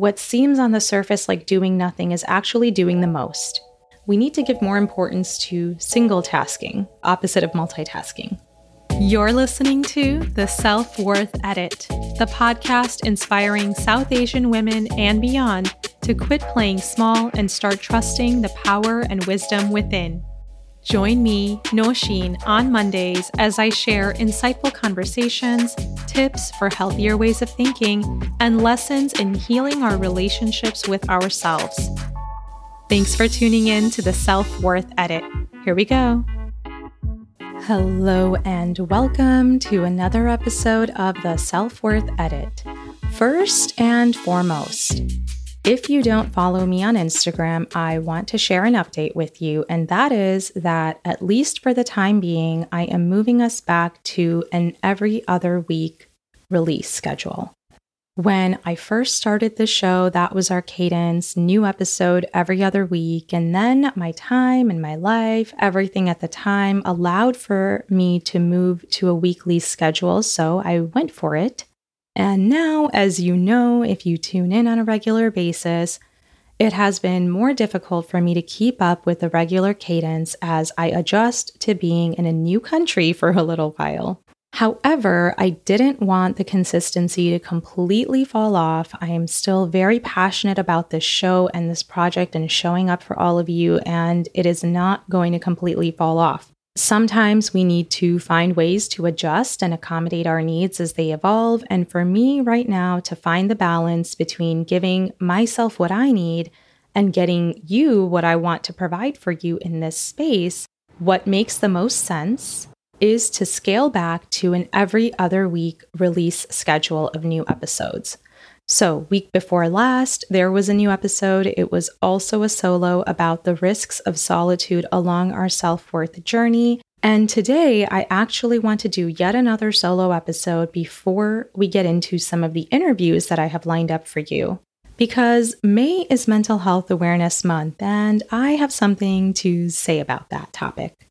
what seems on the surface like doing nothing is actually doing the most. We need to give more importance to single tasking, opposite of multitasking. You're listening to The Self Worth Edit, the podcast inspiring South Asian women and beyond to quit playing small and start trusting the power and wisdom within. Join me, Nosheen, on Mondays as I share insightful conversations, tips for healthier ways of thinking, and lessons in healing our relationships with ourselves. Thanks for tuning in to the Self Worth Edit. Here we go. Hello, and welcome to another episode of the Self Worth Edit. First and foremost, if you don't follow me on Instagram, I want to share an update with you, and that is that at least for the time being, I am moving us back to an every other week release schedule. When I first started the show, that was our cadence, new episode every other week. And then my time and my life, everything at the time allowed for me to move to a weekly schedule. So I went for it. And now, as you know, if you tune in on a regular basis, it has been more difficult for me to keep up with the regular cadence as I adjust to being in a new country for a little while. However, I didn't want the consistency to completely fall off. I am still very passionate about this show and this project and showing up for all of you, and it is not going to completely fall off. Sometimes we need to find ways to adjust and accommodate our needs as they evolve. And for me right now, to find the balance between giving myself what I need and getting you what I want to provide for you in this space, what makes the most sense is to scale back to an every other week release schedule of new episodes. So, week before last, there was a new episode. It was also a solo about the risks of solitude along our self worth journey. And today, I actually want to do yet another solo episode before we get into some of the interviews that I have lined up for you. Because May is Mental Health Awareness Month, and I have something to say about that topic.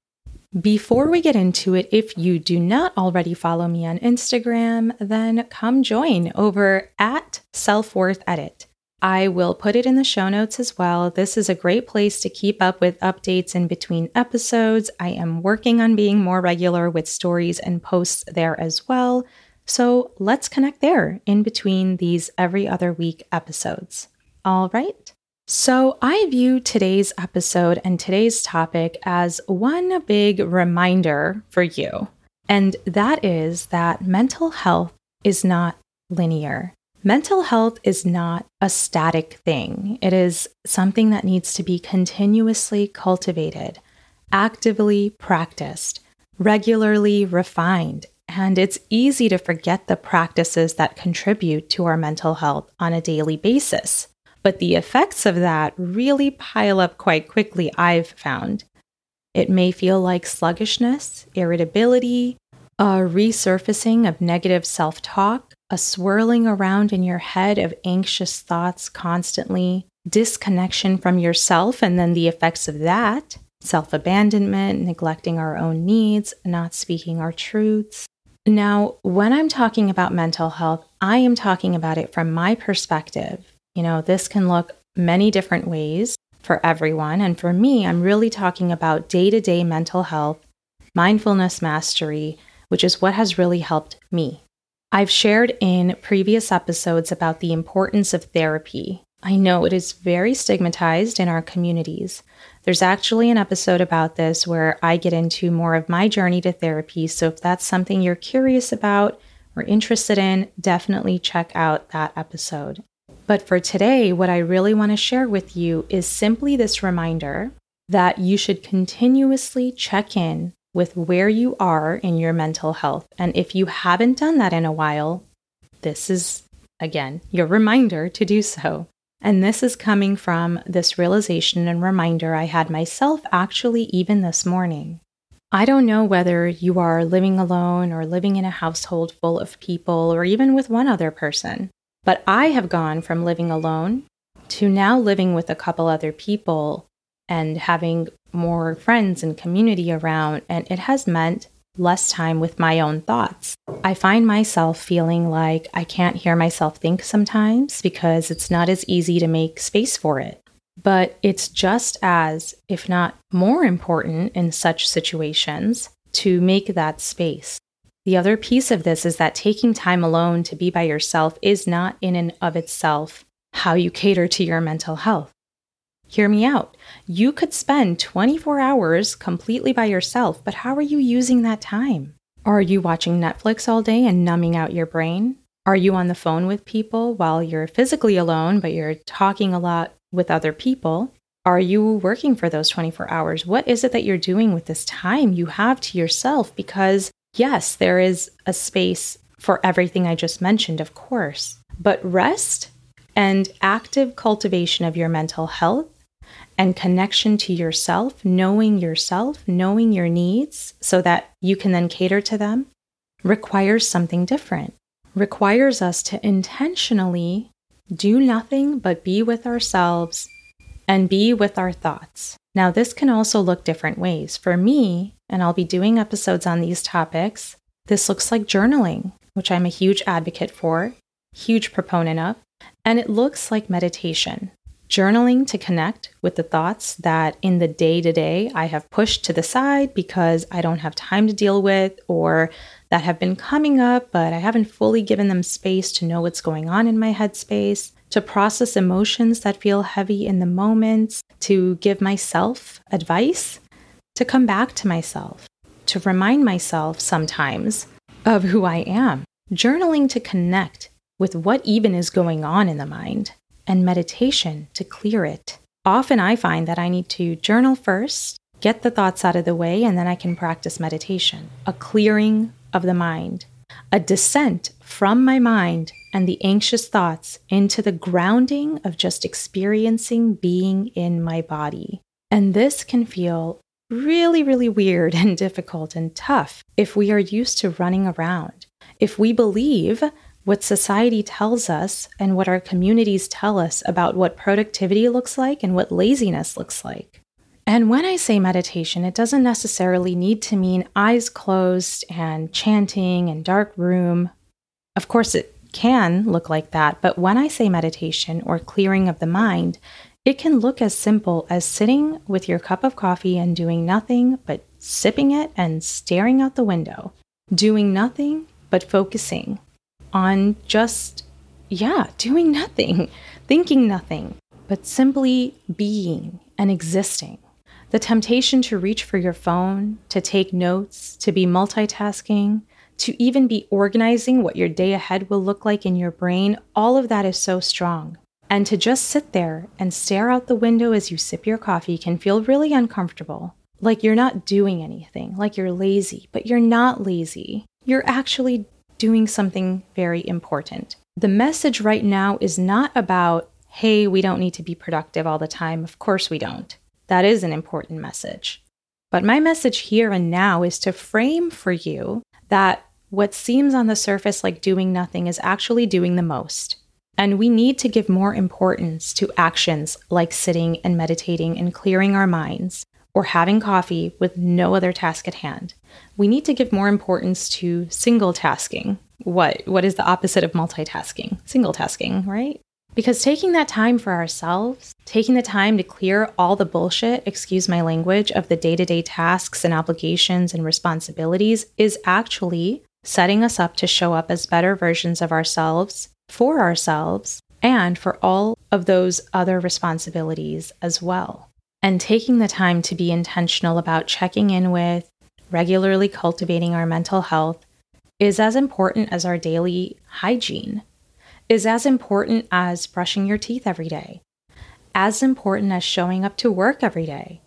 Before we get into it, if you do not already follow me on Instagram, then come join over at Self Worth Edit. I will put it in the show notes as well. This is a great place to keep up with updates in between episodes. I am working on being more regular with stories and posts there as well. So let's connect there in between these every other week episodes. All right. So, I view today's episode and today's topic as one big reminder for you. And that is that mental health is not linear. Mental health is not a static thing, it is something that needs to be continuously cultivated, actively practiced, regularly refined. And it's easy to forget the practices that contribute to our mental health on a daily basis. But the effects of that really pile up quite quickly, I've found. It may feel like sluggishness, irritability, a resurfacing of negative self talk, a swirling around in your head of anxious thoughts constantly, disconnection from yourself, and then the effects of that self abandonment, neglecting our own needs, not speaking our truths. Now, when I'm talking about mental health, I am talking about it from my perspective you know, this can look many different ways for everyone. And for me, I'm really talking about day to day mental health, mindfulness mastery, which is what has really helped me. I've shared in previous episodes about the importance of therapy. I know it is very stigmatized in our communities. There's actually an episode about this where I get into more of my journey to therapy. So if that's something you're curious about or interested in, definitely check out that episode. But for today, what I really want to share with you is simply this reminder that you should continuously check in with where you are in your mental health. And if you haven't done that in a while, this is, again, your reminder to do so. And this is coming from this realization and reminder I had myself actually even this morning. I don't know whether you are living alone or living in a household full of people or even with one other person. But I have gone from living alone to now living with a couple other people and having more friends and community around. And it has meant less time with my own thoughts. I find myself feeling like I can't hear myself think sometimes because it's not as easy to make space for it. But it's just as, if not more important in such situations, to make that space. The other piece of this is that taking time alone to be by yourself is not in and of itself how you cater to your mental health. Hear me out. You could spend 24 hours completely by yourself, but how are you using that time? Are you watching Netflix all day and numbing out your brain? Are you on the phone with people while you're physically alone, but you're talking a lot with other people? Are you working for those 24 hours? What is it that you're doing with this time you have to yourself? Because, yes, there is a space for everything I just mentioned, of course, but rest and active cultivation of your mental health and connection to yourself, knowing yourself, knowing your needs so that you can then cater to them, requires something different. Requires us to intentionally do nothing but be with ourselves and be with our thoughts. Now, this can also look different ways. For me, and I'll be doing episodes on these topics, this looks like journaling, which I'm a huge advocate for, huge proponent of, and it looks like meditation. Journaling to connect with the thoughts that in the day to day I have pushed to the side because I don't have time to deal with or that have been coming up, but I haven't fully given them space to know what's going on in my headspace, to process emotions that feel heavy in the moment, to give myself advice, to come back to myself, to remind myself sometimes of who I am. Journaling to connect with what even is going on in the mind and meditation to clear it. Often I find that I need to journal first, get the thoughts out of the way, and then I can practice meditation, a clearing of the mind, a descent from my mind and the anxious thoughts into the grounding of just experiencing being in my body. And this can feel really, really weird and difficult and tough if we are used to running around. If we believe what society tells us and what our communities tell us about what productivity looks like and what laziness looks like. And when I say meditation, it doesn't necessarily need to mean eyes closed and chanting and dark room. Of course, it can look like that, but when I say meditation or clearing of the mind, it can look as simple as sitting with your cup of coffee and doing nothing but sipping it and staring out the window, doing nothing but focusing on just, yeah, doing nothing, thinking nothing, but simply being and existing. The temptation to reach for your phone, to take notes, to be multitasking, to even be organizing what your day ahead will look like in your brain, all of that is so strong. And to just sit there and stare out the window as you sip your coffee can feel really uncomfortable. Like you're not doing anything, like you're lazy, but you're not lazy. You're actually doing something very important. The message right now is not about, hey, we don't need to be productive all the time. Of course we don't. That is an important message. But my message here and now is to frame for you that what seems on the surface like doing nothing is actually doing the most. And we need to give more importance to actions like sitting and meditating and clearing our minds or having coffee with no other task at hand. We need to give more importance to single tasking. What what is the opposite of multitasking? Single tasking, right? Because taking that time for ourselves, taking the time to clear all the bullshit, excuse my language, of the day to day tasks and obligations and responsibilities is actually setting us up to show up as better versions of ourselves for ourselves and for all of those other responsibilities as well and taking the time to be intentional about checking in with, regularly cultivating our mental health is as important as our daily hygiene, is as important as brushing your teeth every day, as important as showing up to work every day,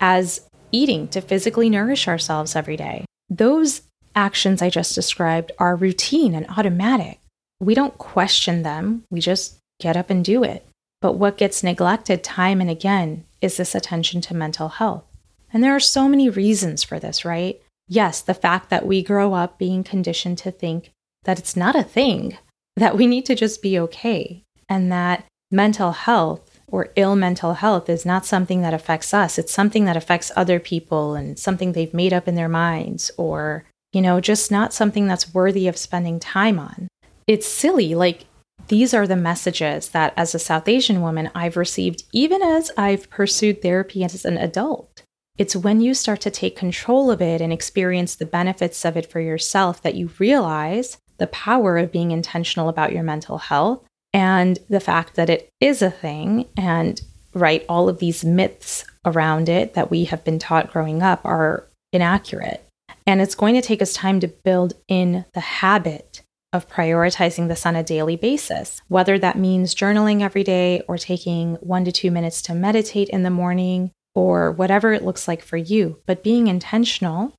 as eating to physically nourish ourselves every day. Those actions I just described are routine and automatic. We don't question them, we just get up and do it. But what gets neglected time and again is this attention to mental health. And there are so many reasons for this, right? Yes, the fact that we grow up being conditioned to think that it's not a thing, that we need to just be okay, and that mental health or ill mental health is not something that affects us. It's something that affects other people and something they've made up in their minds, or, you know, just not something that's worthy of spending time on. It's silly. Like, these are the messages that, as a South Asian woman, I've received even as I've pursued therapy as an adult. It's when you start to take control of it and experience the benefits of it for yourself that you realize the power of being intentional about your mental health and the fact that it is a thing and right all of these myths around it that we have been taught growing up are inaccurate and it's going to take us time to build in the habit of prioritizing this on a daily basis whether that means journaling every day or taking 1 to 2 minutes to meditate in the morning or whatever it looks like for you but being intentional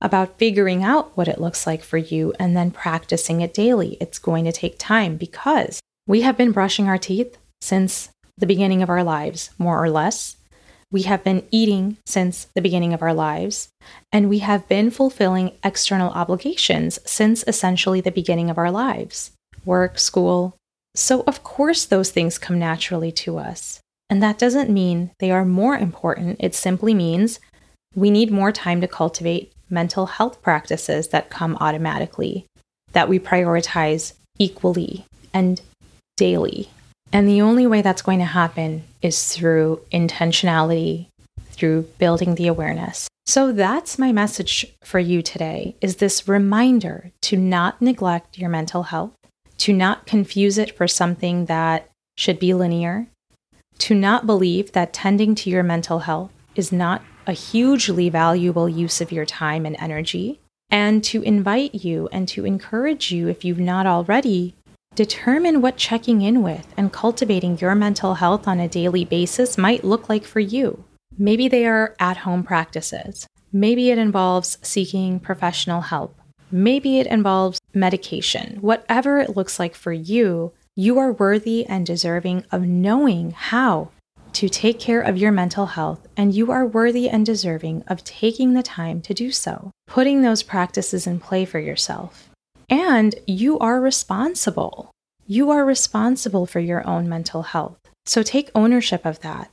about figuring out what it looks like for you and then practicing it daily. It's going to take time because we have been brushing our teeth since the beginning of our lives, more or less. We have been eating since the beginning of our lives, and we have been fulfilling external obligations since essentially the beginning of our lives work, school. So, of course, those things come naturally to us. And that doesn't mean they are more important. It simply means we need more time to cultivate mental health practices that come automatically, that we prioritize equally and daily. And the only way that's going to happen is through intentionality, through building the awareness. So that's my message for you today is this reminder to not neglect your mental health, to not confuse it for something that should be linear, to not believe that tending to your mental health is not a hugely valuable use of your time and energy, and to invite you and to encourage you, if you've not already, Determine what checking in with and cultivating your mental health on a daily basis might look like for you. Maybe they are at home practices. Maybe it involves seeking professional help. Maybe it involves medication. Whatever it looks like for you, you are worthy and deserving of knowing how to take care of your mental health, and you are worthy and deserving of taking the time to do so, putting those practices in play for yourself. And you are responsible. You are responsible for your own mental health. So take ownership of that.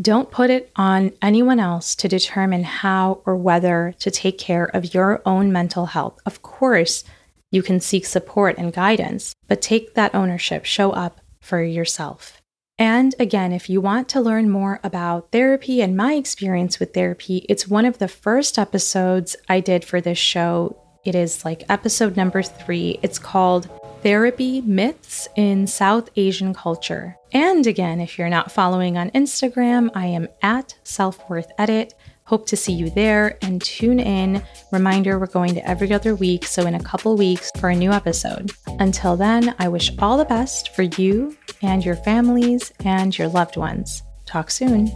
Don't put it on anyone else to determine how or whether to take care of your own mental health. Of course, you can seek support and guidance, but take that ownership, show up for yourself. And again, if you want to learn more about therapy and my experience with therapy, it's one of the first episodes I did for this show it is like episode number three. It's called Therapy Myths in South Asian Culture. And again, if you're not following on Instagram, I am at Self Worth Edit. Hope to see you there and tune in. Reminder we're going to every other week, so in a couple weeks for a new episode. Until then, I wish all the best for you and your families and your loved ones. Talk soon.